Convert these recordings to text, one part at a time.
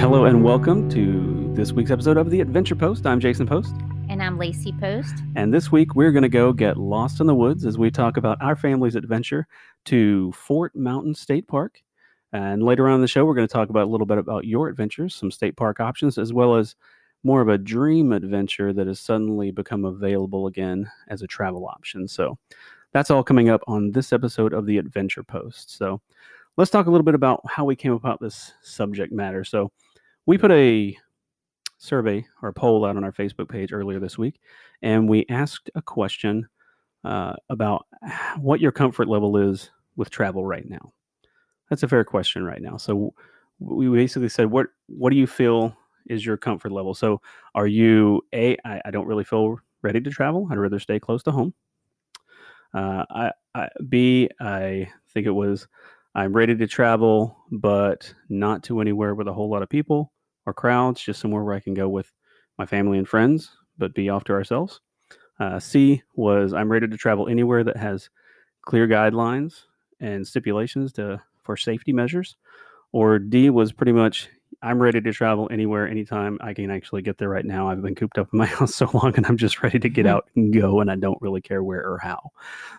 hello and welcome to this week's episode of the Adventure Post. I'm Jason Post. And I'm Lacey Post. And this week we're going to go get lost in the woods as we talk about our family's adventure to Fort Mountain State Park. And later on in the show, we're going to talk about a little bit about your adventures, some state park options, as well as more of a dream adventure that has suddenly become available again as a travel option. So that's all coming up on this episode of the Adventure Post. So let's talk a little bit about how we came about this subject matter. So we put a survey or a poll out on our Facebook page earlier this week, and we asked a question uh, about what your comfort level is with travel right now. That's a fair question right now. So we basically said, what what do you feel is your comfort level? So are you a I, I don't really feel ready to travel. I'd rather stay close to home. Uh, I, I B I think it was I'm ready to travel, but not to anywhere with a whole lot of people or crowds, just somewhere where I can go with my family and friends, but be off to ourselves. Uh, C was I'm ready to travel anywhere that has clear guidelines and stipulations to for safety measures. Or D was pretty much I'm ready to travel anywhere, anytime I can actually get there right now. I've been cooped up in my house so long and I'm just ready to get mm-hmm. out and go, and I don't really care where or how.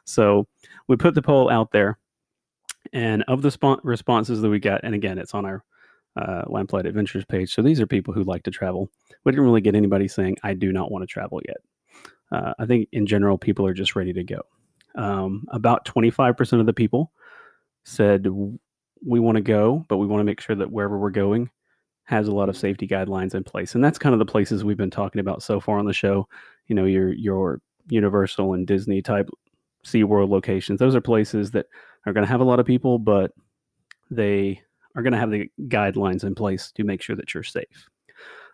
So we put the poll out there. And of the sp- responses that we got, and again, it's on our uh, Lamplight Adventures page. So these are people who like to travel. We didn't really get anybody saying, I do not want to travel yet. Uh, I think in general, people are just ready to go. Um, about 25% of the people said, We want to go, but we want to make sure that wherever we're going has a lot of safety guidelines in place. And that's kind of the places we've been talking about so far on the show. You know, your, your Universal and Disney type SeaWorld locations. Those are places that are going to have a lot of people, but they are going to have the guidelines in place to make sure that you're safe.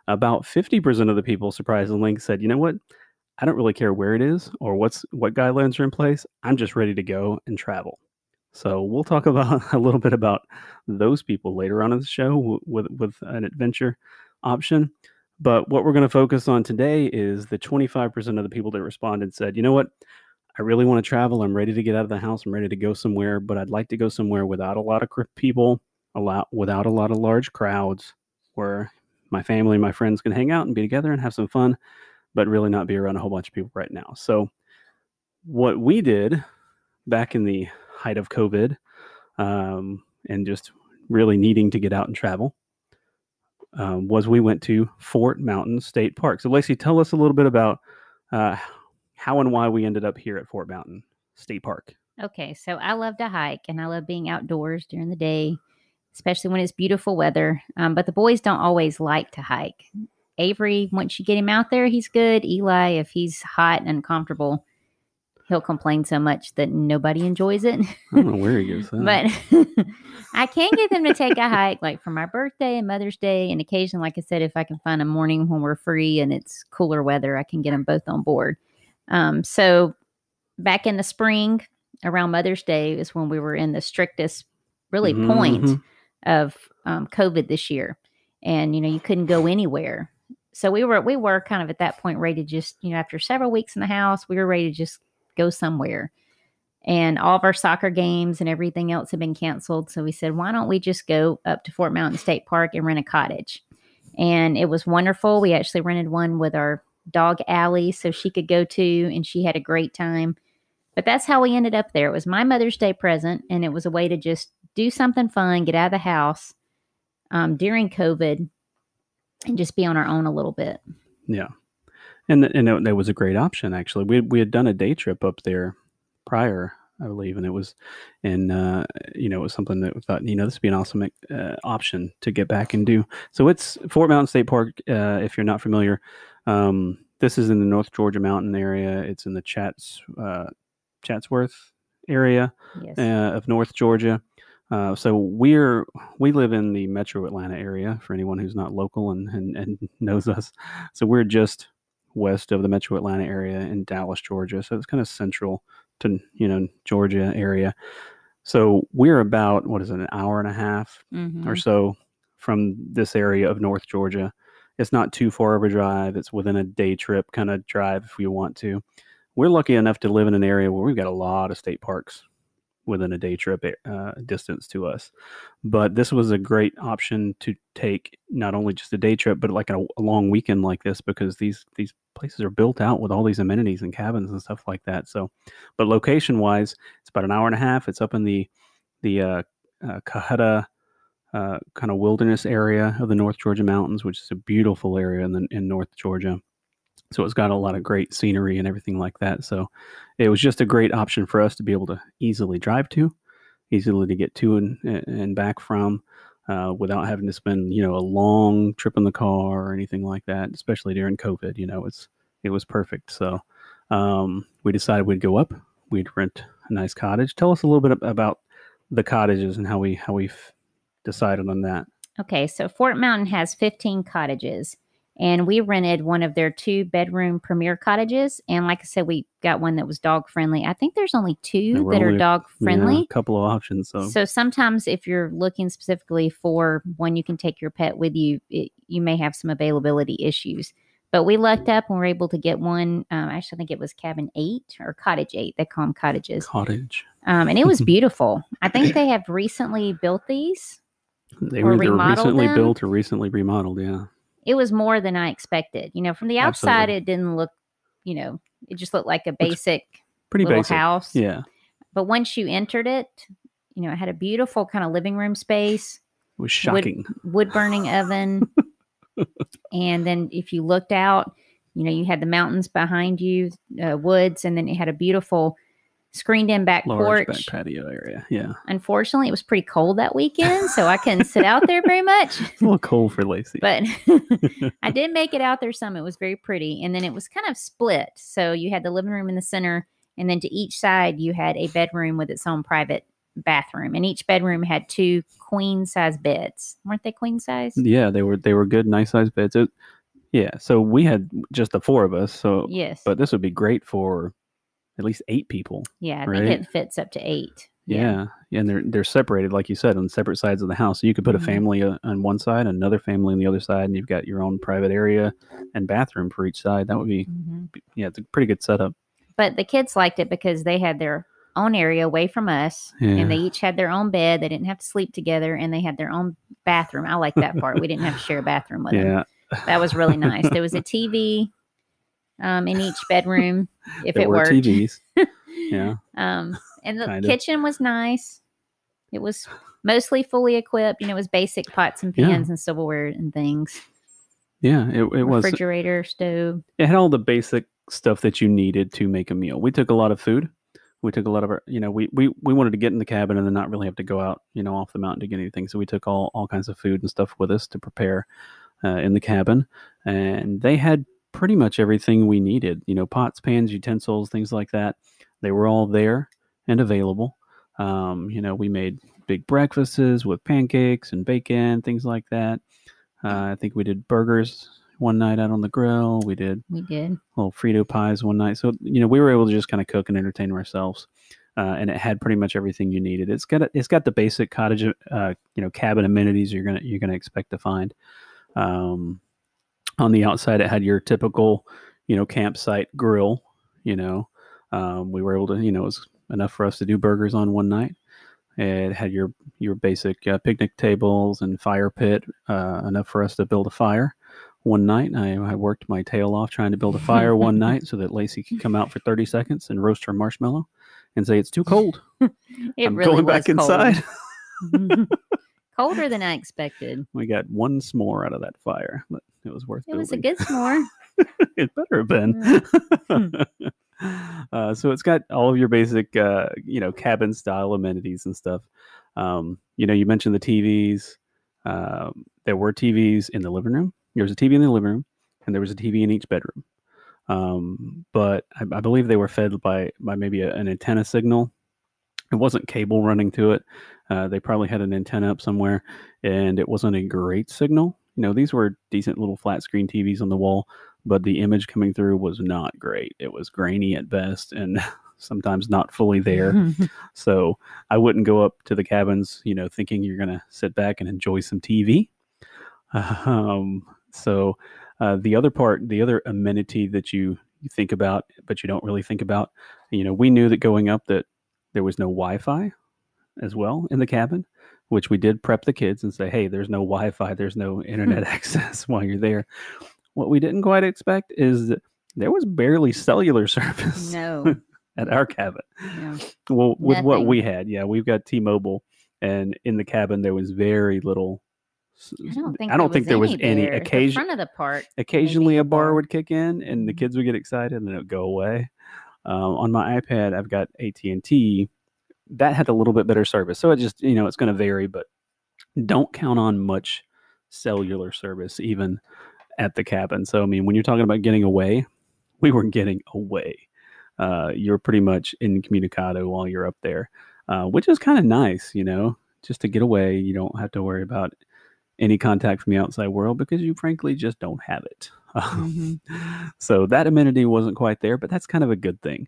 About 50% of the people, surprisingly, said, you know what? I don't really care where it is or what's what guidelines are in place. I'm just ready to go and travel. So we'll talk about a little bit about those people later on in the show with with an adventure option. But what we're going to focus on today is the 25% of the people that responded said, you know what? I really want to travel. I'm ready to get out of the house. I'm ready to go somewhere, but I'd like to go somewhere without a lot of people, a lot without a lot of large crowds, where my family and my friends can hang out and be together and have some fun, but really not be around a whole bunch of people right now. So, what we did back in the height of COVID, um, and just really needing to get out and travel, um, was we went to Fort Mountain State Park. So, Lacey, tell us a little bit about uh, how and why we ended up here at Fort Mountain State Park. Okay, so I love to hike and I love being outdoors during the day, especially when it's beautiful weather. Um, but the boys don't always like to hike. Avery, once you get him out there, he's good. Eli, if he's hot and uncomfortable, he'll complain so much that nobody enjoys it. I don't know where he goes. but I can get them to take a hike, like for my birthday and Mother's Day, and occasionally, like I said, if I can find a morning when we're free and it's cooler weather, I can get them both on board. Um, so back in the spring around Mother's Day is when we were in the strictest really mm-hmm. point. Of um, COVID this year. And, you know, you couldn't go anywhere. So we were, we were kind of at that point ready to just, you know, after several weeks in the house, we were ready to just go somewhere. And all of our soccer games and everything else had been canceled. So we said, why don't we just go up to Fort Mountain State Park and rent a cottage? And it was wonderful. We actually rented one with our dog Alli so she could go to, and she had a great time. But that's how we ended up there. It was my Mother's Day present, and it was a way to just do something fun, get out of the house um, during COVID, and just be on our own a little bit. Yeah, and and it was a great option actually. We we had done a day trip up there prior, I believe, and it was, and uh, you know, it was something that we thought, you know, this would be an awesome uh, option to get back and do. So it's Fort Mountain State Park. Uh, if you're not familiar, um, this is in the North Georgia mountain area. It's in the Chats uh, Chatsworth area yes. uh, of North Georgia. Uh, so we're we live in the Metro Atlanta area. For anyone who's not local and, and, and knows us, so we're just west of the Metro Atlanta area in Dallas, Georgia. So it's kind of central to you know Georgia area. So we're about what is it, an hour and a half mm-hmm. or so from this area of North Georgia it's not too far of a drive. It's within a day trip kind of drive if we want to. We're lucky enough to live in an area where we've got a lot of state parks within a day trip uh, distance to us. But this was a great option to take not only just a day trip, but like a, a long weekend like this because these these places are built out with all these amenities and cabins and stuff like that. So, but location wise, it's about an hour and a half. It's up in the the uh, uh, uh, kind of wilderness area of the North Georgia mountains, which is a beautiful area in the, in North Georgia. So it's got a lot of great scenery and everything like that. So it was just a great option for us to be able to easily drive to, easily to get to and, and back from. Uh, without having to spend you know a long trip in the car or anything like that especially during covid you know it's it was perfect so um, we decided we'd go up we'd rent a nice cottage tell us a little bit about the cottages and how we how we've decided on that Okay, so Fort Mountain has 15 cottages, and we rented one of their two bedroom premier cottages. And like I said, we got one that was dog friendly. I think there's only two that are only- dog Yeah, friendly. a couple of options so, So sometimes, if you're looking specifically for one you can take your pet with you, it, you may have some availability issues. But we lucked up and were able to get one. Um, actually, I think it was cabin eight or cottage eight. They call them cottages, cottage um, and it was beautiful. I think they have recently built these. they were either remodeled recently them? built or recently remodeled yeah It was more than I expected. You know, from the outside, Absolutely. it didn't look. You know, it just looked like a basic pretty little basic house. yeah But once you entered it, you know, it had a beautiful kind of living room space. it was shocking wood burning oven. and then if you looked out, you know, you had the mountains behind you, uh, woods, and then it had a beautiful screened in back large porch. back patio area yeah Unfortunately, it was pretty cold that weekend, so I couldn't sit out there very much. a little cold for lacey But I did make it out there some. It was very pretty. And then it was kind of split. So you had the living room in the center, and then to each side, you had a bedroom with its own private bathroom. And each bedroom had two queen size beds. Weren't they queen size? yeah they were they were good nice size beds it, yeah so we had just the four of us so Yes. but this would be great for at least eight people yeah, I right? think it fits up to eight. Yeah. and they're they're separated, like you said, on separate sides of the house. So you could put Mhm. a family uh, on one side, another family on the other side, and you've got your own private area and bathroom for each side. That would be, Mhm. yeah, it's a pretty good setup. But the kids liked it because they had their own area away from us and they each had their own bed. They didn't have to sleep together and they had their own bathroom. I like that part. we didn't have to share a bathroom with them. yeah, That was really nice. There was a TV um, in each bedroom if there it were worked. TVs. yeah, Um, and the Kinda. kitchen was nice. It was mostly fully equipped. You know, it was basic pots and Yeah. pans and silverware and things. yeah, it, it was. refrigerator, stove. It had all the basic stuff that you needed to make a meal. We took a lot of food. We took a lot of our, you know, we, we, we wanted to get in the cabin and then not really have to go out, you know, off the mountain to get anything. So we took all, all kinds of food and stuff with us to prepare uh, in the cabin. And they had pretty much everything we needed, you know, pots, pans, utensils, things like that. They were all there and available. Um, you know, we made big breakfasts with pancakes and bacon, things like that. Uh, I think we did burgers one night out on the grill. We did We did. little Frito pies one night. So you know, we were able to just kind of cook and entertain ourselves, uh, and it had pretty much everything you needed. It's got a, it's got the basic cottage, uh, you know, cabin amenities you're gonna you're gonna expect to find. Um, on the outside, it had your typical, you know, campsite grill. You know, um, we were able to, you know, it was enough for us to do burgers on one night. It had your your basic uh, picnic tables and fire pit, uh, enough for us to build a fire one night. I, I worked my tail off trying to build a fire one night so that Lacey could come out for 30 seconds and roast her marshmallow and say, It's too cold. It I'm really going back cold. inside. Colder than I expected. we got one s'more out of that fire, but it was worth It It was a good s'more. it better have been. uh, so it's got all of your basic, uh, you know, cabin style amenities and stuff. Um, you know, you mentioned the TVs. Um, there were TVs in the living room. There was a TV in the living room, and there was a TV in each bedroom. Um, but I, I believe they were fed by by maybe a, an antenna signal. It wasn't cable running to it. Uh, they probably had an antenna up somewhere, and it wasn't a great signal. You know, these were decent little flat screen TVs on the wall, but the image coming through was not great. It was grainy at best, and sometimes not fully there. So I wouldn't go up to the cabins, you know, thinking you're going to sit back and enjoy some TV. Um, so uh, the other part, the other amenity that you, you think about, but you don't really think about, you know, we knew that going up that There was no Wi-Fi as well in the cabin, which we did prep the kids and say, "Hey, there's no Wi-Fi, there's no internet access while you're there." What we didn't quite expect is that there was barely cellular service No. at our cabin. Yeah. Well, with what we had, yeah, we've got T-Mobile, and in the cabin there was very little. I don't think. I don't think there was any. there. The Occasion, front of the part. occasionally a a bar would kick in, and the Mhm. kids would get excited, and then it would go away. Um, on my iPad, I've got AT and T. That had a little bit better service, so it just you know it's going to vary, but don't count on much cellular service even at the cabin. So I mean, when you're talking about getting away, we were getting away. Uh, you're pretty much incommunicado while you're up there, uh, which is kind of nice, you know, just to get away. You don't have to worry about any contact from the outside world because you frankly just don't have it. Mhm. so that amenity wasn't quite there, but that's kind of a good thing,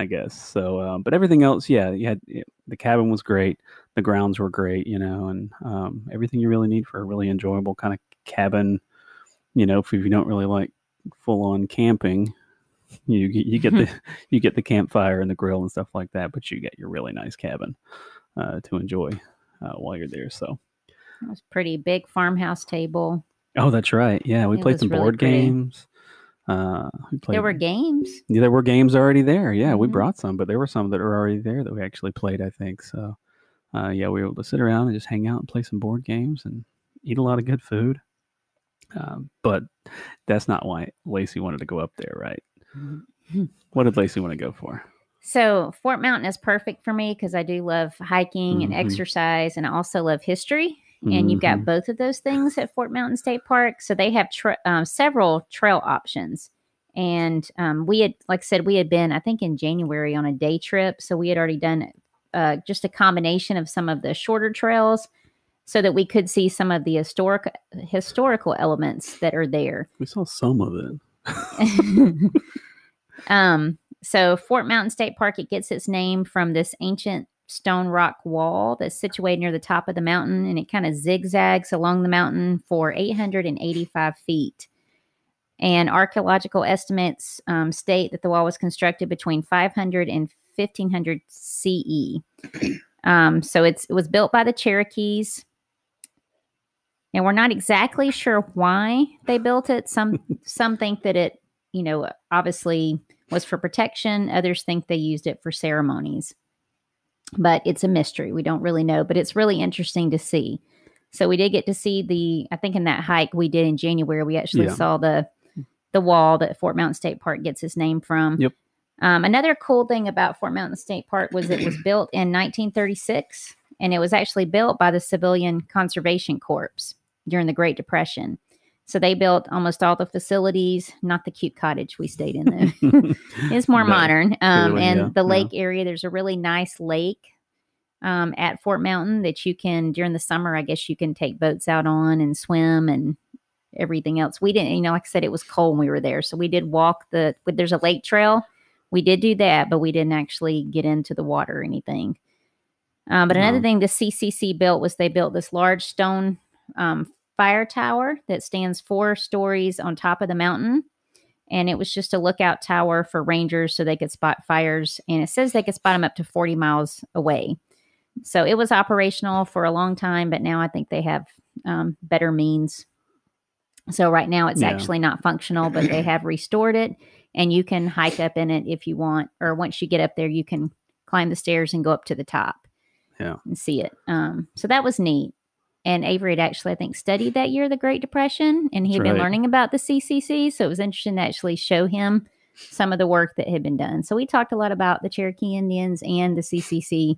I guess. So, um, but everything else, yeah, you had the cabin was great, the grounds were great, you know, and um, everything you really need for a really enjoyable kind of cabin. You know, if you don't really like full on camping, you get you get the you get the campfire and the grill and stuff like that, but you get your really nice cabin uh, to enjoy uh, while you're there. So. It was pretty big farmhouse table. Oh, that's right. Yeah, we It played some really board pretty. games. Uh, we There were games. yeah, there were games already there. Yeah, we Mhm. brought some, but there were some that were already there that we actually played. I think so. Uh, yeah, we were able to sit around and just hang out and play some board games and eat a lot of good food. Um, but that's not why Lacey wanted to go up there, right? What did Lacey want to go for? So Fort Mountain is perfect for me because I do love hiking and Mhm. exercise, and I also love history. And you've got Mhm. both of those things at Fort Mountain State Park. So they have tra- um, several trail options. And um, we had, like I said, we had been, I think, in January on a day trip. So we had already done uh, just a combination of some of the shorter trails so that we could see some of the historic historical elements that are there. we saw some of it. um, so Fort Mountain State Park, it gets its name from this ancient stone rock wall that's situated near the top of the mountain, and it kind of zigzags along the mountain for 885 feet. And archaeological estimates um, state that the wall was constructed between 500 and 1500 CE. Um, so it's it was built by the Cherokees. And we're not exactly sure why they built it. Some some think that it, you know, obviously was for protection. Others think they used it for ceremonies. But it's a mystery. We don't really know, but it's really interesting to see. So we did get to see the I think in that hike we did in January, we actually Yeah. saw the the wall that Fort Mountain State Park gets its name from. Yep. Um, another cool thing about Fort Mountain State Park was it was built in 1936, and it was actually built by the Civilian Conservation Corps during the Great Depression. So they built almost all the facilities, not the cute cottage we stayed in though. it's more No, modern. Um, one, and yeah, the yeah. lake area, there's a really nice lake um, at Fort Mountain that you can during the summer. I guess you can take boats out on and swim and everything else. We didn't, you know, like I said, it was cold when we were there, so we did walk the. There's a lake trail. We did do that, but we didn't actually get into the water or anything. Um, but another No. thing the CCC built was they built this large stone um, fire tower that stands four stories on top of the mountain. And it was just a lookout tower for rangers so they could spot fires. And it says they could spot them up to 40 miles away. So it was operational for a long time, but now I think they have um, better means. So right now it's Yeah. actually not functional, but they have restored it. And you can hike up in it if you want. Or once you get up there, you can climb the stairs and go up to the top Yeah. and see it. Um, so that was neat. And Avery had actually, I think, studied that year the Great Depression, and he had That's been right. learning about the CCC. So it was interesting to actually show him some of the work that had been done. So we talked a lot about the Cherokee Indians and the CCC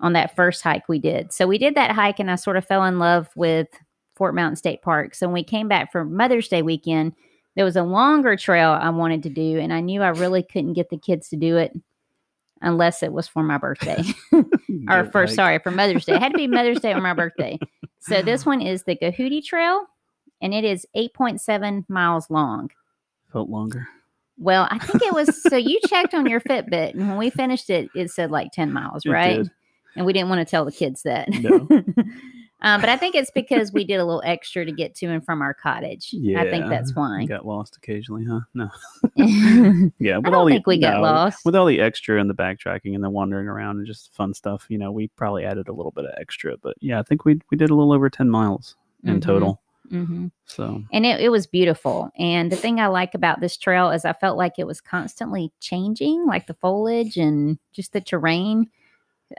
on that first hike we did. So we did that hike, and I sort of fell in love with Fort Mountain State Park. So when we came back for Mother's Day weekend, there was a longer trail I wanted to do, and I knew I really couldn't get the kids to do it unless it was for my birthday or for sorry for Mother's Day. It had to be Mother's Day or my birthday. So this one is the Gahuti Trail, and it is 8.7 miles long. felt longer. Well, I think it was so you checked on your Fitbit, and when we finished it, it said like 10 miles, right? And we didn't want to tell the kids that. No. Um, but I think it's because we did a little extra to get to and from our cottage. I think that's why. Got lost occasionally, huh? No. I Yeah, with don't all the think we got no, lost. with all the extra and the backtracking and the wandering around and just fun stuff. You know, we probably added a little bit of extra, but yeah, I think we we did a little over ten miles in Mhm. total. hmm So and it, it was beautiful. And the thing I like about this trail is I felt like it was constantly changing, like the foliage and just the terrain.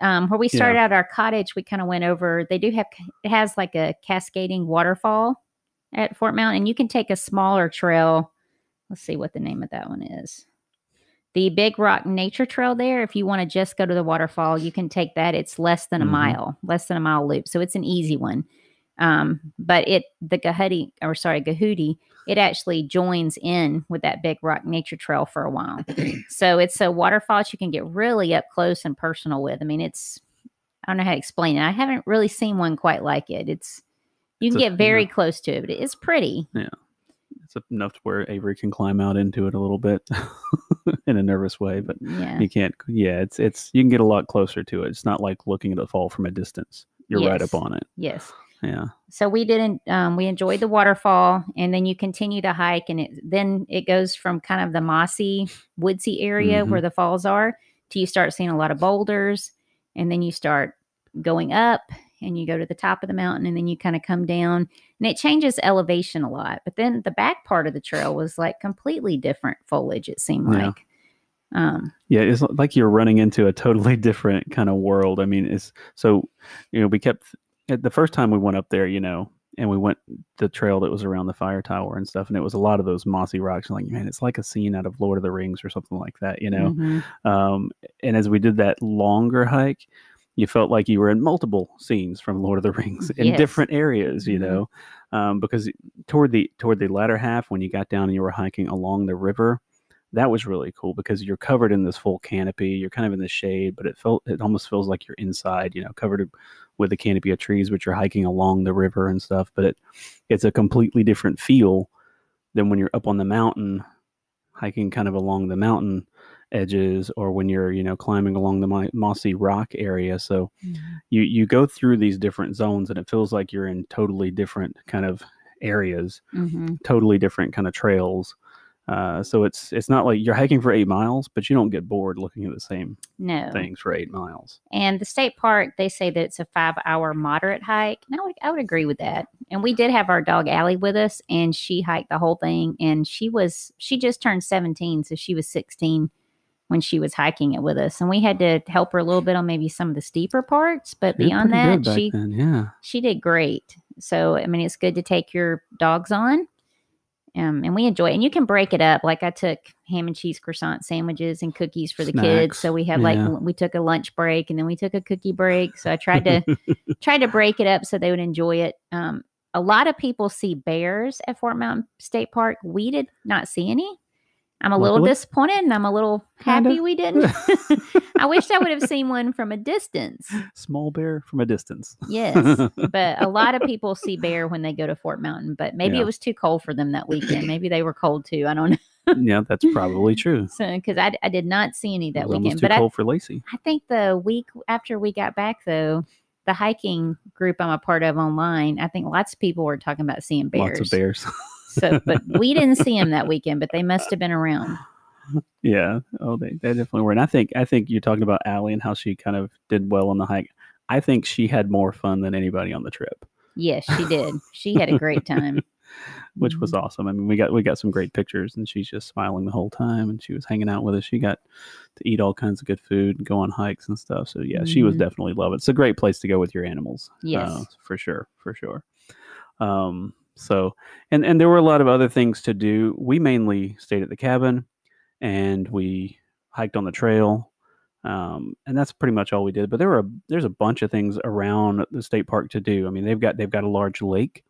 Um, where we Yeah. started out our cottage, we kind of went over. They do have it has like a cascading waterfall at Fort Mount, and you can take a smaller trail. Let's see what the name of that one is. The Big Rock Nature Trail there. If you want to just go to the waterfall, you can take that. It's less than a Mhm. mile, less than a mile loop, so it's an easy one. Um, but it the Gahuti or sorry Gahuti, it actually joins in with that Big Rock Nature Trail for a while. so it's a waterfall that you can get really up close and personal with. I mean, it's I don't know how to explain it. I haven't really seen one quite like it. It's you It's can a- get very yeah. close to it, but it's pretty. Yeah, it's enough to where Avery can climb out into it a little bit in a nervous way, but Yeah. you can't. Yeah, it's it's you can get a lot closer to it. It's not like looking at a fall from a distance. You're right up on it. Yes. Yeah. So we didn't. Um, we enjoyed the waterfall, and then you continue to hike, and it then it goes from kind of the mossy, woodsy area Mhm. where the falls are to you start seeing a lot of boulders, and then you start going up, and you go to the top of the mountain, and then you kind of come down, and it changes elevation a lot. But then the back part of the trail was like completely different foliage. It seemed Yeah. like. Um, Yeah, it's like you're running into a totally different kind of world. I mean, it's so you know we kept the first time we went up there, you know, and we went the trail that was around the fire tower and stuff, and it was a lot of those mossy rocks. And Like, man, it's like a scene out of Lord of the Rings or something like that, you know. mhm. Um, and as we did that longer hike, you felt like you were in multiple scenes from Lord of the Rings in Yes. different areas, you Mhm. know, um, because toward the toward the latter half, when you got down and you were hiking along the river, that was really cool because you're covered in this full canopy. You're kind of in the shade, but it felt it almost feels like you're inside, you know, covered with a canopy of trees, which you're hiking along the river and stuff. But it it's a completely different feel than when you're up on the mountain, hiking kind of along the mountain edges, or when you're you know climbing along the mo- mossy rock area. So you you go through these different zones, and it feels like you're in totally different kind of areas Mhm. totally different kind of trails. Uh, so it's it's not like you're hiking for eight miles, but you don't get bored looking at the same No. things for eight miles. And the state park, they say that it's a five hour moderate hike. And I would, I would agree with that. And we did have our dog Alli with us, and she hiked the whole thing. And she was, she just turned 17. So she was 16 when she was hiking it with us. And we had to help her a little bit on maybe some of the steeper parts. But You're beyond that, she, then, yeah, she did great. So, I mean, it's good to take your dogs on. Um, and we enjoy it. And you can break it up. Like I took ham and cheese croissant sandwiches and cookies for the kids. So we had like yeah. l- we took a lunch break and then we took a cookie break. So I tried to tried to break it up so they would enjoy it. Um, a lot of people see bears at Fort Mountain State Park. We did not see any. I'm a little disappointed and I'm a little Kinda. happy we didn't. I wish I would have seen one from a distance. small bear from a distance. Yes, but a lot of people see bear when they go to Fort Mountain. But maybe Yeah. it was too cold for them that weekend. Maybe they were cold too. I don't know. yeah, that's probably true. So because I, I did not see any It that was almost weekend. too But I, cold for Lacey. I think the week after we got back though, the hiking group I'm a part of online, I think lots of people were talking about seeing bears. Lots of bears. So, but we didn't see them that weekend, but they must have been around. yeah. Oh, they, they definitely were. And I think I think you're talking about Alli and how she kind of did well on the hike. I think she had more fun than anybody on the trip. Yes, she did. She had a great time. which was Mm-hmm. awesome. I mean, we got we got some great pictures, and she's just smiling the whole time, and she was hanging out with us. She got to eat all kinds of good food, and go on hikes and stuff. So yeah, she was Mhm. definitely love it. It's a great place to go with your animals. Yes. uh, for sure, for sure. Um, so and and there were a lot of other things to do. We mainly stayed at the cabin, and we hiked on the trail. Um, and that's pretty much all we did. But there were a, there's a bunch of things around the state park to do. I mean, they've got they've got a large lake,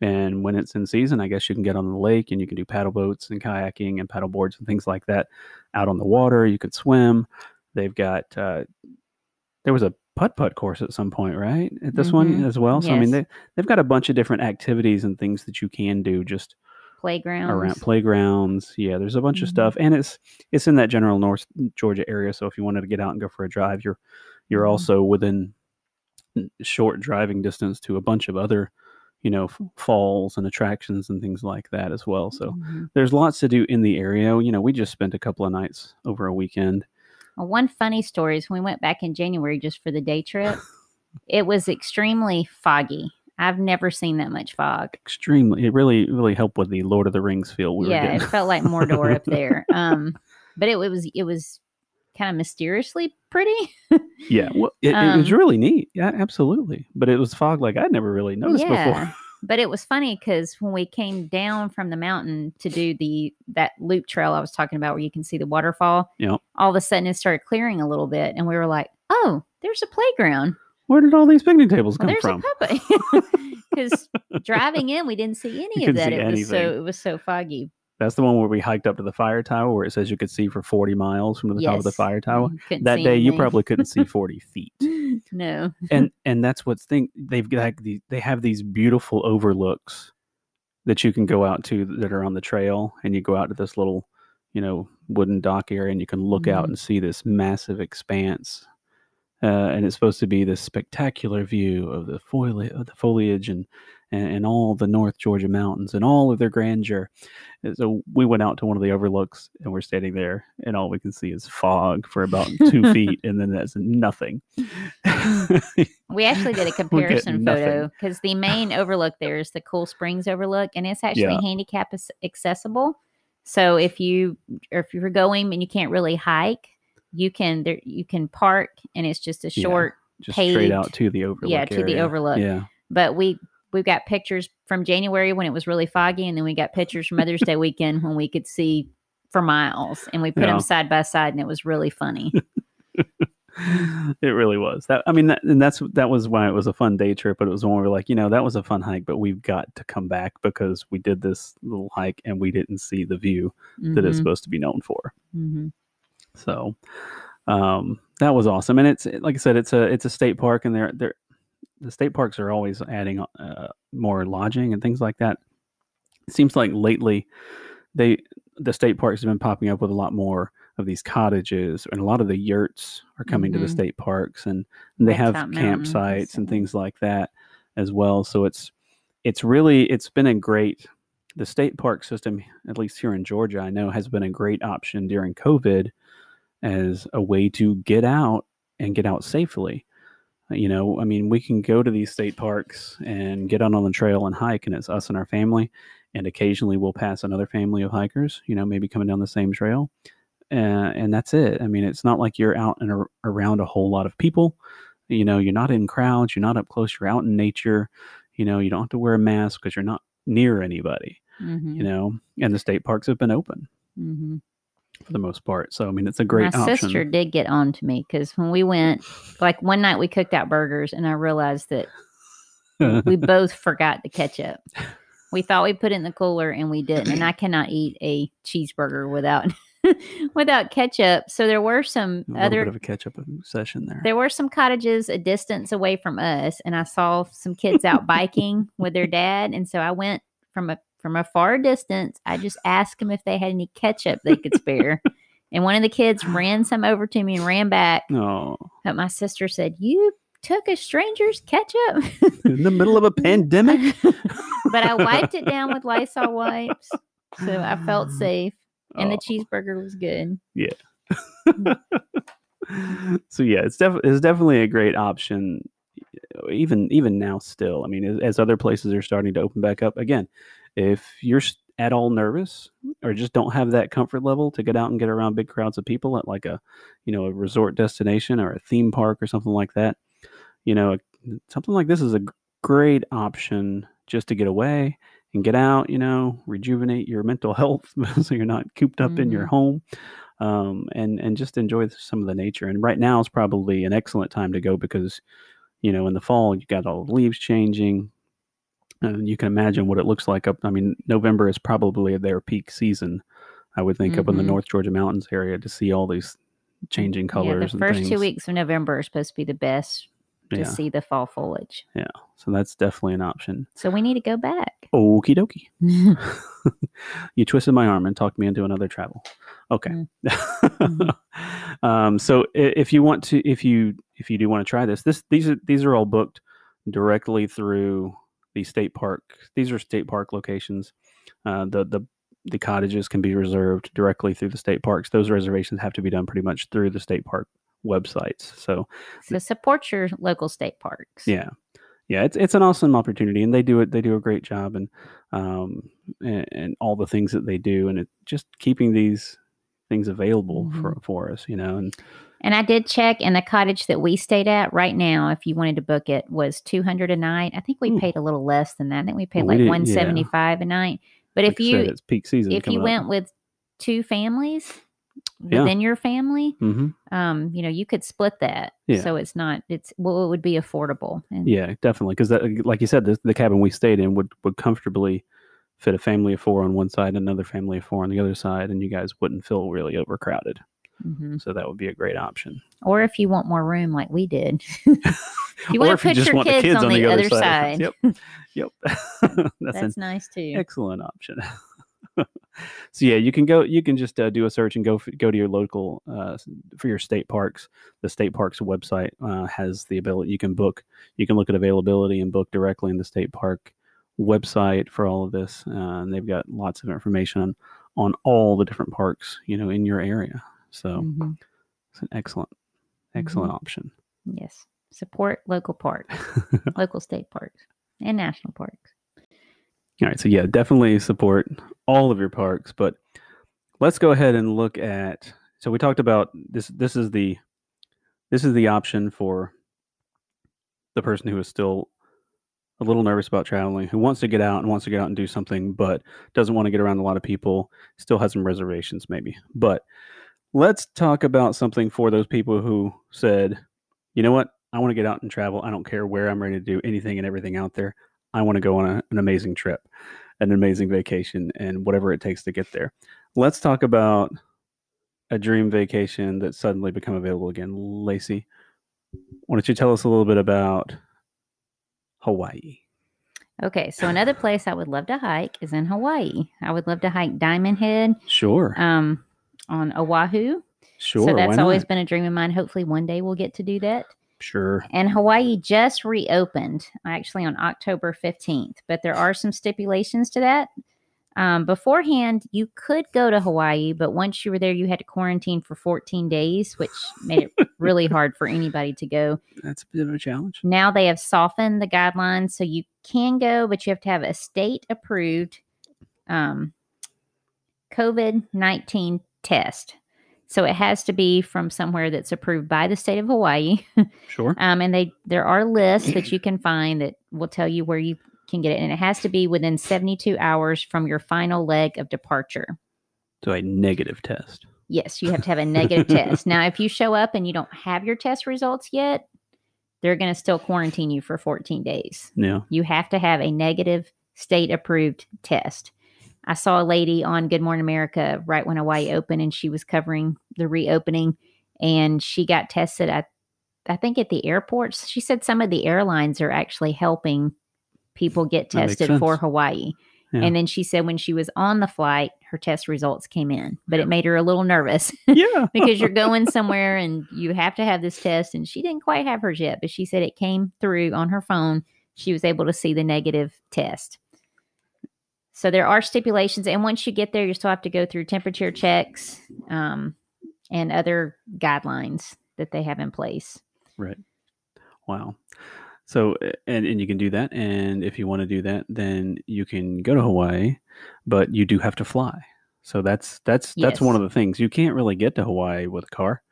and when it's in season, I guess you can get on the lake and you can do paddle boats and kayaking and paddle boards and things like that out on the water. You could swim. They've got uh, there was a putt putt course at some point, right? At this one Mhm. as well. So I mean, they they've got a bunch of different activities and things that you can do just Playgrounds. around playgrounds. Yeah, there's a bunch of Mhm. stuff, and it's it's in that general North Georgia area. So if you wanted to get out and go for a drive, you're you're Mhm. also within short driving distance to a bunch of other, you know, falls and attractions and things like that as well. So Mhm. there's lots to do in the area. You know, we just spent a couple of nights over a weekend. Well, one funny story is when we went back in January just for the day trip, it was extremely foggy. I've never seen that much fog. Extremely, it really, really helped with the Lord of the Rings feel we yeah, it felt like Mordor up there. Um, but it, it was it was kind of mysteriously pretty. Yeah, well, it, it was Um, really neat. Yeah, absolutely. But it was fog like I'd never really noticed before. But it was funny because when we came down from the mountain to do the that loop trail I was talking about, where you can see the waterfall, Yep. all of a sudden it started clearing a little bit, and we were like, "Oh, there's a playground. Where did all these picnic tables Well, come there's from? Because driving in, we didn't see any You of that. It was so it was so foggy. That's the one where we hiked up to the fire tower, where it says you could see for forty miles from the top of the fire tower. Mhm, couldn't That day, you probably couldn't see forty feet. no. and and that's what's thing they've got the, they have these beautiful overlooks that you can go out to that are on the trail and you go out to this little you know wooden dock area and you can look out Mhm. and see this massive expanse uh, and it's supposed to be this spectacular view of the foliage of the foliage and, and and all the north georgia mountains and all of their grandeur and so we went out to one of the overlooks and we're standing there and all we can see is fog for about two feet and then that's nothing We actually did a comparison photo because the main overlook there is the Cool Springs overlook, and it's actually Yeah. handicap accessible. So if you or if you're going and you can't really hike, you can there you can park, and it's just a Yeah, short just straight out to the overlook. yeah to the overlook. Yeah, But we we've got pictures from January when it was really foggy, and then we got pictures from Mother's Day weekend when we could see for miles, and we put Yeah. them side by side, and it was really funny. it really was. That I mean, that, and that's that was why it was a fun day trip. But it was when we were like, you know, that was a fun hike, but we've got to come back because we did this little hike and we didn't see the view that it's Mhm, supposed to be known for. mhm. So um, that was awesome. And it's like I said, it's a it's a state park, and they're they're the state parks are always adding uh, more lodging and things like that. It seems like lately they the state parks have been popping up with a lot more of these cottages, and a lot of the yurts are coming to the Mhm. state parks, and, and they have Top Mountain and campsites and things like that as well. So it's it's really it's been a great the state park system, at least here in Georgia, I know has been a great option during COVID as a way to get out and get out safely. You know, I mean, we can go to these state parks and get out on the trail and hike, and it's us and our family. And occasionally we'll pass another family of hikers, you know, maybe coming down the same trail. Uh, and that's it. I mean, it's not like you're out and ar- around a whole lot of people. You know, you're not in crowds, you're not up close, you're out in nature. You know, you don't have to wear a mask because you're not near anybody, Mhm, you know, and the state parks have been open mhm. For the most part. So, I mean, it's a great My option. sister did get on to me because when we went, like one night we cooked out burgers, and I realized that we both forgot the ketchup. We thought we put it in the cooler, and we didn't. And I cannot eat a cheeseburger without without ketchup. So there were some a little other bit of a ketchup up session there. there were some cottages a distance away from us, and I saw some kids out biking with their dad, and so I went from a from a far distance. I just asked them if they had any ketchup they could spare, and one of the kids ran some over to me and ran back. Oh, But my sister said, "You took a stranger's ketchup," in the middle of a pandemic. but I wiped it down with Lysol wipes, so I felt safe, and the Oh. cheeseburger was good. Yeah. Mm. so yeah, it's definitely it's definitely a great option. Even even now, still, I mean, as, as other places are starting to open back up again, if you're at all nervous or just don't have that comfort level to get out and get around big crowds of people at like a you know a resort destination or a theme park or something like that, you know, something like this is a great option just to get away and get out, you know, rejuvenate your mental health so you're not cooped up in your Mhm. home um, and and just enjoy some of the nature. And right now is probably an excellent time to go because, you know, in the fall you got all the leaves changing, and you can imagine what it looks like up. I mean, November is probably their peak season. I would think up in the Mhm. North Georgia mountains area to see all these changing colors. yeah, the first two weeks of November are supposed to be the best to Yeah, see the fall foliage. Yeah. So that's definitely an option. So we need to go back. Okie dokie. you twisted my arm and talked me into another travel. Okay. Mm. um, so if you want to, if you if you do want to try this, this these are these are all booked directly through the state park. These are state park locations. Uh, the the the cottages can be reserved directly through the state parks. Those reservations have to be done pretty much through the state park websites. So so support your local state parks. yeah yeah it's it's an awesome opportunity and they do it they do a great job and um and, and all the things that they do and it just keeping these things available for for us you know and And I did check, and the cottage that we stayed at right now, if you wanted to book it, was two hundred a night. I think we Ooh. paid a little less than that. I think we paid We like yeah. one seventy five a night. But like if you said, it's peak season if you went with two families Yeah. within your family, hmm um, you know, you could split that. Yeah. So it's not it's well, it would be affordable. And yeah definitely because like you said the, the cabin we stayed in would would comfortably fit a family of four on one side and another family of four on the other side and you guys wouldn't feel really overcrowded Mhm. so that would be a great option Or if you want more room, like we did, you or want if to you put just your want kids, the kids on, the, other side. yep yep that's, That's nice too. excellent option. so yeah, you can go. You can just uh, do a search and go f- go to your local uh, for your state parks. The state parks website uh, has the ability. You can book. You can look at availability and book directly in the state park website for all of this. Uh, and they've got lots of information on on all the different parks you know in your area. So Mhm. it's an excellent excellent Mm-hmm. option. Yes. Support local parks, local state parks, and national parks. All right, so yeah, definitely support all of your parks, but let's go ahead and look at so we talked about this this is the this is the option for the person who is still a little nervous about traveling, who wants to get out and wants to get out and do something but doesn't want to get around a lot of people, still has some reservations maybe. But let's talk about something for those people who said, "You know what? I want to get out and travel. I don't care where I'm ready to do anything and everything out there. I want to go on a, an amazing trip, an amazing vacation, and whatever it takes to get there. Let's talk about a dream vacation that suddenly become available again. Lacey, why don't you tell us a little bit about Hawaii? Okay, so another place I would love to hike is in Hawaii. I would love to hike Diamond Head Sure, um, on Oahu. sure. so that's always been a dream of mine. Hopefully, one day we'll get to do that. sure. And Hawaii just reopened actually on October 15th, but there are some stipulations to that. Um, beforehand, you could go to Hawaii, but once you were there, you had to quarantine for 14 days, which made it really hard for anybody to go. That's a bit of a challenge. Now they have softened the guidelines, so you can go, but you have to have a state approved um, COVID 19 test. So it has to be from somewhere that's approved by the state of Hawaii. Sure. Um, and they there are lists that you can find that will tell you where you can get it, and it has to be within 72 hours from your final leg of departure. So a negative test. Yes, you have to have a negative test. Now, if you show up and you don't have your test results yet, they're going to still quarantine you for 14 days. Yeah. You have to have a negative state approved test. I saw a lady on Good Morning America right when Hawaii opened, and she was covering the reopening, and she got tested at, I think, at the airports. She said some of the airlines are actually helping people get tested for. Hawaii. Yeah. And then she said when she was on the flight, her test results came in, but it made her a little nervous Yeah. because you're going somewhere and you have to have this test. And she didn't quite have hers yet, but she said it came through on her phone. She was able to see the negative test. So there are stipulations. And once you get there, you still have to go through temperature checks um, and other guidelines that they have in place. Right. Wow. So and and you can do that and if you want to do that then you can go to Hawaii but you do have to fly. So that's that's that's one of the things. You can't really get to Hawaii with a car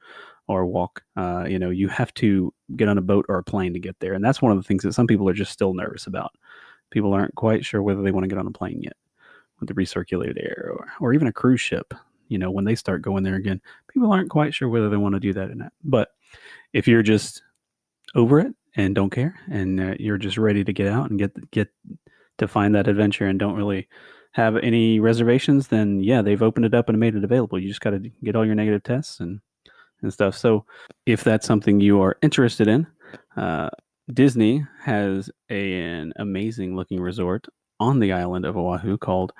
or walk. Uh, you know, you have to get on a boat or a plane to get there. And that's one of the things that some people are just still nervous about. People aren't quite sure whether they want to get on a plane yet with the recirculated air or, or even a cruise ship. You know, when they start going there again, people aren't quite sure whether they want to do that or not. But if you're just over it and don't care and uh, you're just ready to get out and get get to find that adventure and don't really have any reservations then yeah they've opened it up and made it available you just got to get all your negative tests and and stuff so if that's something you are interested in uh, disney has a, an amazing looking resort on the island of Oahu called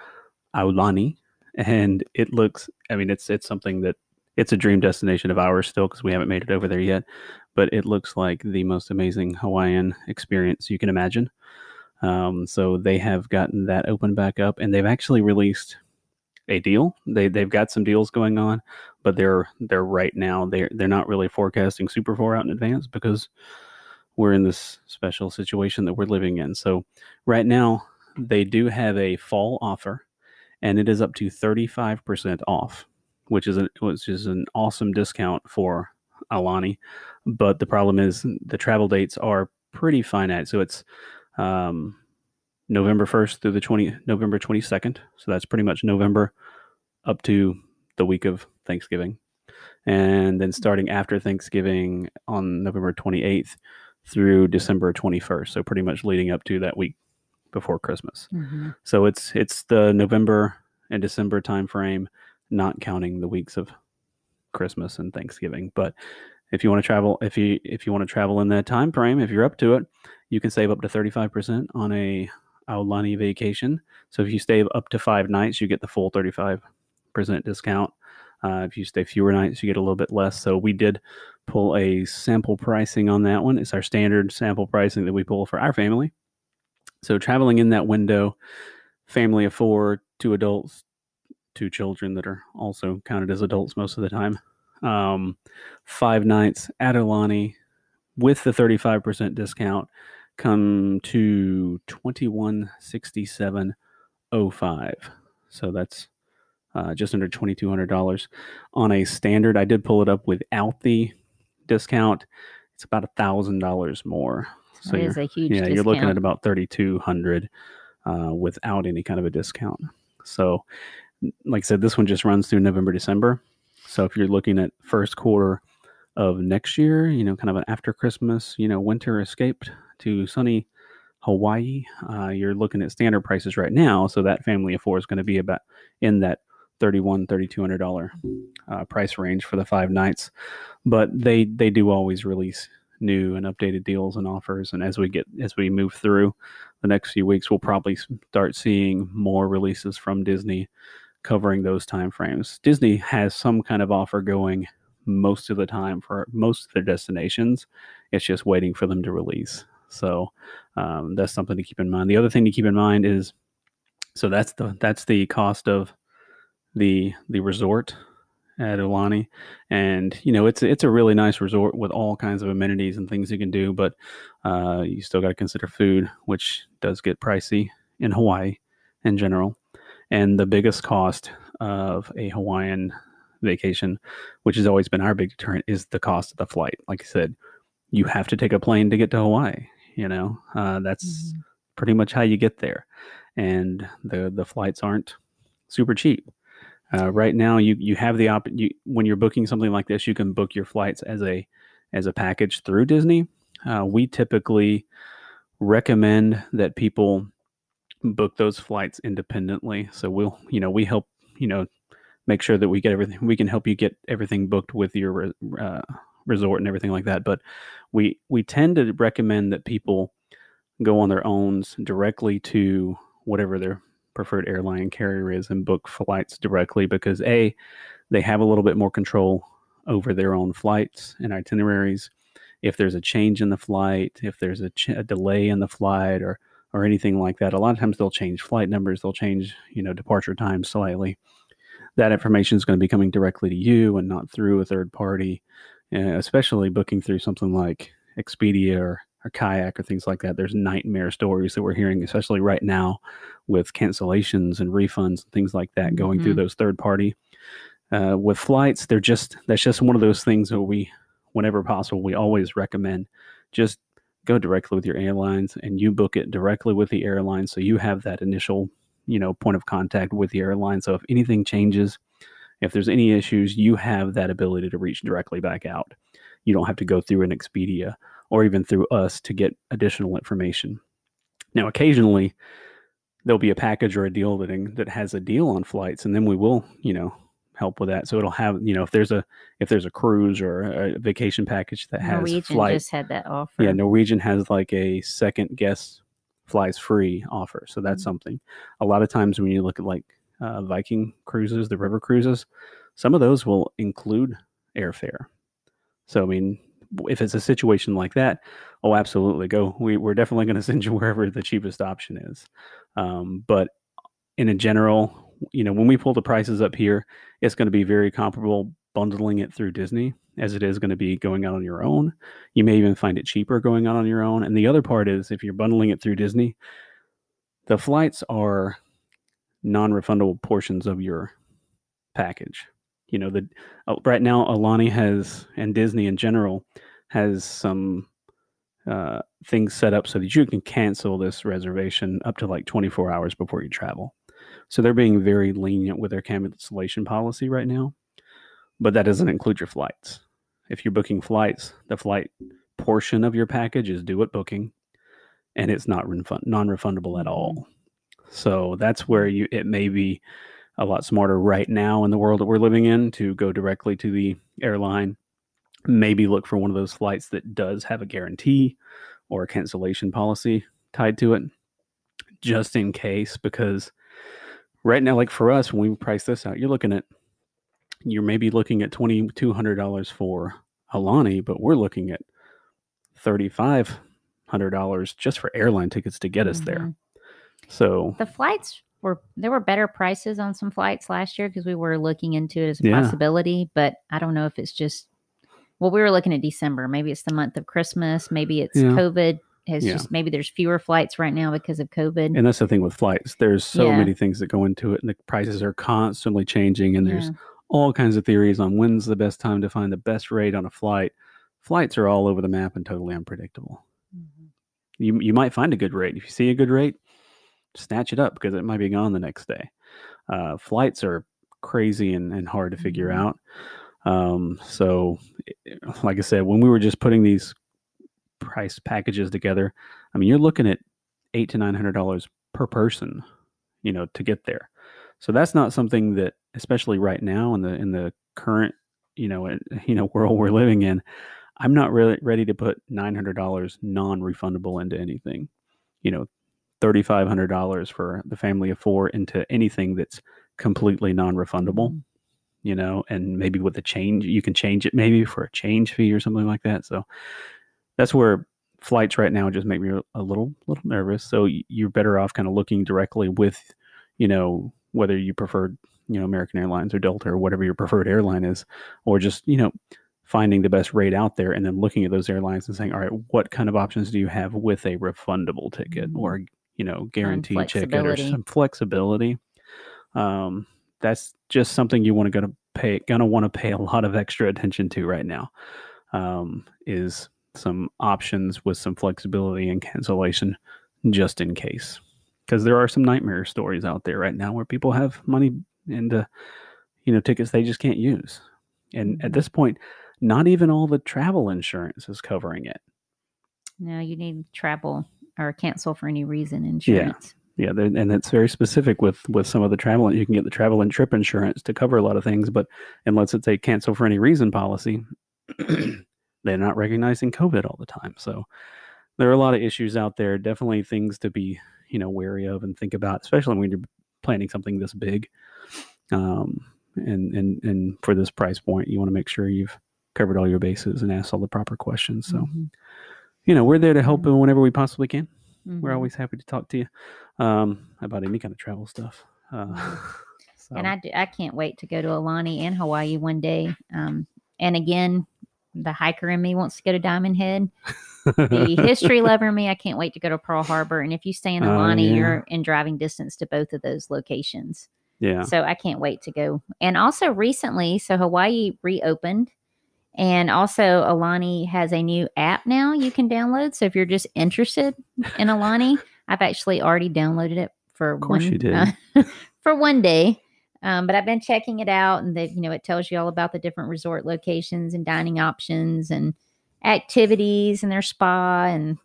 Aulani, and it looks. I mean, it's it's something that it's a dream destination of ours still because we haven't made it over there yet. But it looks like the most amazing Hawaiian experience you can imagine. Um, so they have gotten that open back up, and they've actually released a deal. They they've got some deals going on, but they're they're right now they're they're not really forecasting super far out in advance because we're in this special situation that we're living in. So right now they do have a fall offer, and it is up to thirty five percent off, which is a which is an awesome discount for Aulani, But the problem is the travel dates are pretty finite. So it's um, November 1st through the 20 November 22nd. So that's pretty much November up to the week of Thanksgiving. And then starting after Thanksgiving on November 28th through December 21st. So pretty much leading up to that week before Christmas. Mm-hmm. So it's it's the November and December timeframe, not counting the weeks of Christmas and Thanksgiving. But if you want to travel, if you if you want to travel in that time frame, if you're up to it, you can save up to 35% on a Aulani vacation. So if you stay up to five nights, you get the full 35% discount. Uh, if you stay fewer nights, you get a little bit less. So we did pull a sample pricing on that one. It's our standard sample pricing that we pull for our family. So traveling in that window, family of four, two adults, two children that are also counted as adults most of the time. Um, five nights at Aulani with the 35% discount come to 2167.05. So that's uh, just under $2,200 on a standard. I did pull it up without the discount. It's about a thousand dollars more. So That a huge yeah, you're looking at about 3,200 uh, without any kind of a discount. So, like I said, this one just runs through November, December. So if you're looking at first quarter of next year, you know, kind of an after Christmas, you know, winter escaped to sunny Hawaii, uh, you're looking at standard prices right now. So that family of four is going to be about in that $31, $3,200 uh, price range for the five nights. But they, they do always release new and updated deals and offers. And as we get, as we move through the next few weeks, we'll probably start seeing more releases from Disney covering those time frames. Disney has some kind of offer going most of the time for most of their destinations. It's just waiting for them to release. So um, that's something to keep in mind. The other thing to keep in mind is so that's the that's the cost of the the resort at Aulani, and you know it's it's a really nice resort with all kinds of amenities and things you can do, but uh, you still got to consider food, which does get pricey in Hawaii in general. And the biggest cost of a Hawaiian vacation, which has always been our big deterrent, is the cost of the flight. Like I said, you have to take a plane to get to Hawaii. You know, uh, that's Mhm. pretty much how you get there, and the the flights aren't super cheap. Uh, right now, you you have the op you, when you're booking something like this, you can book your flights as a as a package through Disney. Uh, we typically recommend that people book those flights independently. So we'll you know we help you know make sure that we get everything we can help you get everything booked with your uh, resort and everything like that. But we we tend to recommend that people go on their own directly to whatever their preferred airline carrier is and book flights directly because a they have a little bit more control over their own flights and itineraries. If there's a change in the flight if there's a, ch- a delay in the flight or or anything like that a lot of times they'll change flight numbers they'll change you know departure times slightly. That information is going to be coming directly to you and not through a third party uh, especially booking through something like expedia or or kayak or things like that. There's nightmare stories that we're hearing, especially right now with cancellations and refunds and things like that going through Mhm. those third party. Uh, with flights, they're just that's just one of those things that we, whenever possible, we always recommend just go directly with your airlines and you book it directly with the airline, so you have that initial, you know, point of contact with the airline. So if anything changes, if there's any issues, you have that ability to reach directly back out. You don't have to go through an Expedia or even through us to get additional information. Now, occasionally there'll be a package or a deal that that has a deal on flights, and then we will, you know, help with that. So it'll have, you know, if there's a if there's a cruise or a vacation package that has Norwegian flight, just had that offer. yeah, Norwegian has like a second guest flies free offer. So that's Mhm. something. A lot of times when you look at like uh, Viking cruises, the river cruises, some of those will include airfare. So I mean, if it's a situation like that, oh, absolutely, go. We, we're definitely going to send you wherever the cheapest option is. Um, but in a general, you know, when we pull the prices up here, it's going to be very comparable bundling it through Disney as it is going to be going out on your own. You may even find it cheaper going out on your own. And the other part is if you're bundling it through Disney, the flights are non-refundable portions of your package. You know, the uh, right now Aulani has and Disney in general has some uh, things set up so that you can cancel this reservation up to like 24 hours before you travel. So they're being very lenient with their cancellation policy right now, but that doesn't include your flights. If you're booking flights, the flight portion of your package is due at booking, and it's not refund- non-refundable at all. So that's where you it may be a lot smarter right now in the world that we're living in to go directly to the airline. Maybe look for one of those flights that does have a guarantee or a cancellation policy tied to it, just in case. Because right now, like for us, when we price this out, you're looking at you're maybe looking at twenty two hundred dollars for Aulani, but we're looking at thirty five hundred dollars just for airline tickets to get us there. Mhm. So The flights were there were better prices on some flights last year because we were looking into it as a Yeah. possibility, but I don't know if it's just well, we were looking at December. Maybe it's the month of Christmas. Maybe it's Yeah. COVID. Has Yeah. just maybe there's fewer flights right now because of COVID. And that's the thing with flights. There's so Yeah. many things that go into it, and the prices are constantly changing. And there's all kinds of theories on when's the best time to find the best rate on a flight. Flights are all over the map and totally unpredictable. Mhm. You you might find a good rate. If you see a good rate, snatch it up because it might be gone the next day. Uh, flights are crazy and, and hard to figure Mhm. out. Um, so, like I said, when we were just putting these price packages together, I mean, you're looking at eight to nine hundred dollars per person, you know, to get there. So that's not something that, especially right now in the in the current, you know, in- you know world we're living in, I'm not really ready to put nine hundred dollars non-refundable into anything. You know, thirty five hundred dollars for the family of four into anything that's completely non-refundable. Mhm. You know, and maybe with a change, you can change it maybe for a change fee or something like that. So that's where flights right now just make me a little little nervous. So you're better off kind of looking directly with, you know, whether you prefer, you know, American Airlines or Delta or whatever your preferred airline is, or just you know finding the best rate out there and then looking at those airlines and saying, all right, what kind of options do you have with a refundable ticket Mhm. or you know guaranteed ticket or some flexibility? Um, that's just something you want to go to pay gonna want to pay a lot of extra attention to right now. Um, is some options with some flexibility and cancellation just in case because there are some nightmare stories out there right now where people have money into you know tickets they just can't use and at Mhm. this point not even all the travel insurance is covering it No, you need travel or cancel for any reason insurance. yeah there- and it's very specific with with some of the travel you can get the travel and trip insurance to cover a lot of things but unless it's a cancel for any reason policy they're not recognizing covid all the time so there are a lot of issues out there definitely things to be you know wary of and think about especially when you're planning something this big um and and and for this price point you want to make sure you've covered all your bases and asked all the proper questions so Mhm. You know we're there to help whenever we possibly can we're Mhm. always happy to talk to you um, about any kind of travel stuff. Uh, so, And I, do, I can't wait to go to Aulani and Hawaii one day. Um, and again, the hiker in me wants to go to Diamond Head. The history lover in me, I can't wait to go to Pearl Harbor. And if you stay in Oh, Aulani, yeah. you're in driving distance to both of those locations. yeah, So I can't wait to go. And also recently, so Hawaii reopened. And also, Aulani has a new app now you can download. So if you're just interested in Aulani, I've actually already downloaded it for Of course one you did. uh, for one day. Um, but I've been checking it out, and that you know it tells you all about the different resort locations and dining options and activities and their spa and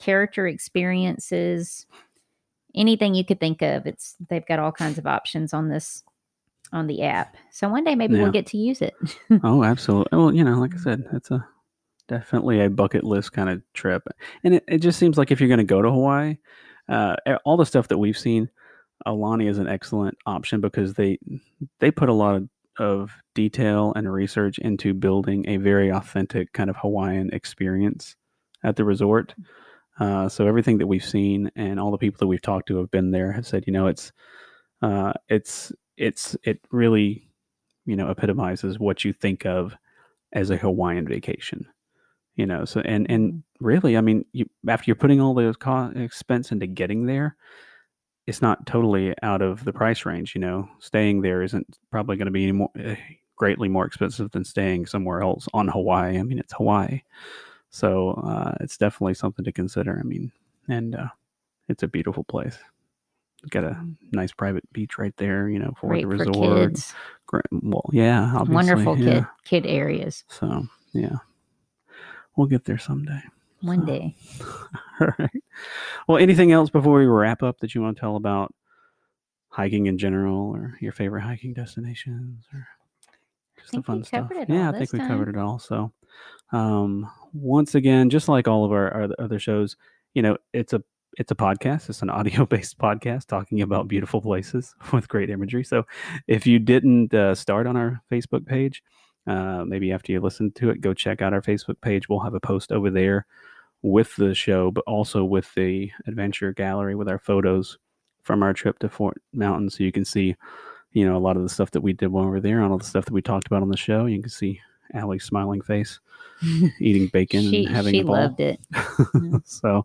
character experiences. Anything you could think of, it's they've got all kinds of options on this on the app. So one day maybe Yeah. we'll get to use it. oh, absolutely. Well, you know, like I said, it's a definitely a bucket list kind of trip, and it, it just seems like if you're going to go to Hawaii, uh, all the stuff that we've seen, Aulani is an excellent option because they they put a lot of, of detail and research into building a very authentic kind of Hawaiian experience at the resort. Uh, so everything that we've seen and all the people that we've talked to have been there have said, you know, it's uh, it's it's it really you know epitomizes what you think of as a Hawaiian vacation. You know, so and and really, I mean, you after you're putting all the cost expense into getting there, it's not totally out of the price range. You know, staying there isn't probably going to be any more eh, greatly more expensive than staying somewhere else on Hawaii. I mean, it's Hawaii, so uh, it's definitely something to consider. I mean, and uh, it's a beautiful place. Got a nice private beach right there. You know, for Great the for kids. Great. Well, yeah, obviously, Wonderful yeah. kid kid areas. So yeah, we'll get there someday. One So- day. All right. Well, anything else before we wrap up that you want to tell about hiking in general, or your favorite hiking destinations, or just the fun stuff? yeah, I think we time. covered it all. So, um, once again, just like all of our, our other shows, you know, it's a it's a podcast. It's an audio based podcast talking about beautiful places with great imagery. So, if you didn't uh, start on our Facebook page, uh, maybe after you listen to it, go check out our Facebook page. We'll have a post over there with the show, but also with the adventure gallery with our photos from our trip to Fort Mountain. So you can see, you know, a lot of the stuff that we did while we were there and all the stuff that we talked about on the show. You can see Alli's smiling face, eating bacon she and having she a ball. loved it. so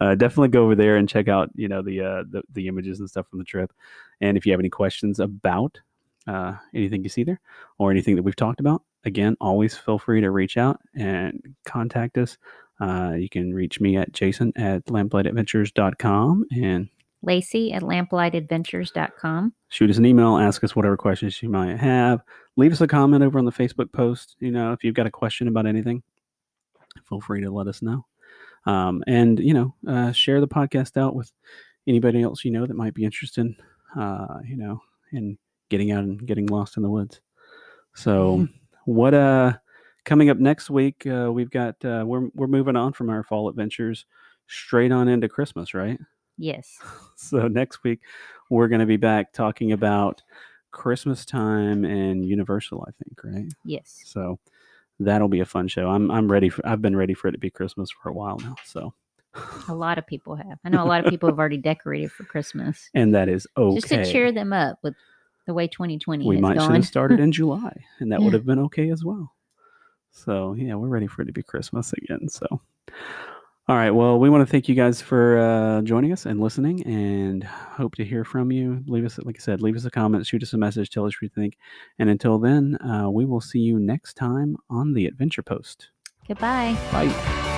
uh, definitely go over there and check out you know the, uh, the the images and stuff from the trip and if you have any questions about uh, anything you see there or anything that we've talked about again always feel free to reach out and contact us uh, you can reach me at jason at lamplightadventures.com and Lacey at lamplightadventures.com. shoot us an email ask us whatever questions you might have. Leave us a comment over on the facebook post you know if you've got a question about anything feel free to let us know. Um, and you know uh, share the podcast out with anybody else you know that might be interested uh, you know in getting out and getting lost in the woods. So what uh coming up next week uh, we've got uh, we're, we're moving on from our fall adventures straight on into christmas right Yes. so next week we're going to be back talking about Christmas time and Universal, I think, right? Yes. So that'll be a fun show. I'm I'm ready for I've been ready for it to be Christmas for a while now. So A lot of people have. I know a lot of people have already decorated for Christmas. and that is okay. Just to cheer them up with the way 2020 we has might should have started in July and that would have been okay as well. So yeah, we're ready for it to be Christmas again. So all right. Well, we want to thank you guys for uh, joining us and listening, and hope to hear from you. Leave us, like I said, leave us a comment, shoot us a message, tell us what you think. And until then, uh, we will see you next time on the Adventure Post. Goodbye. Bye.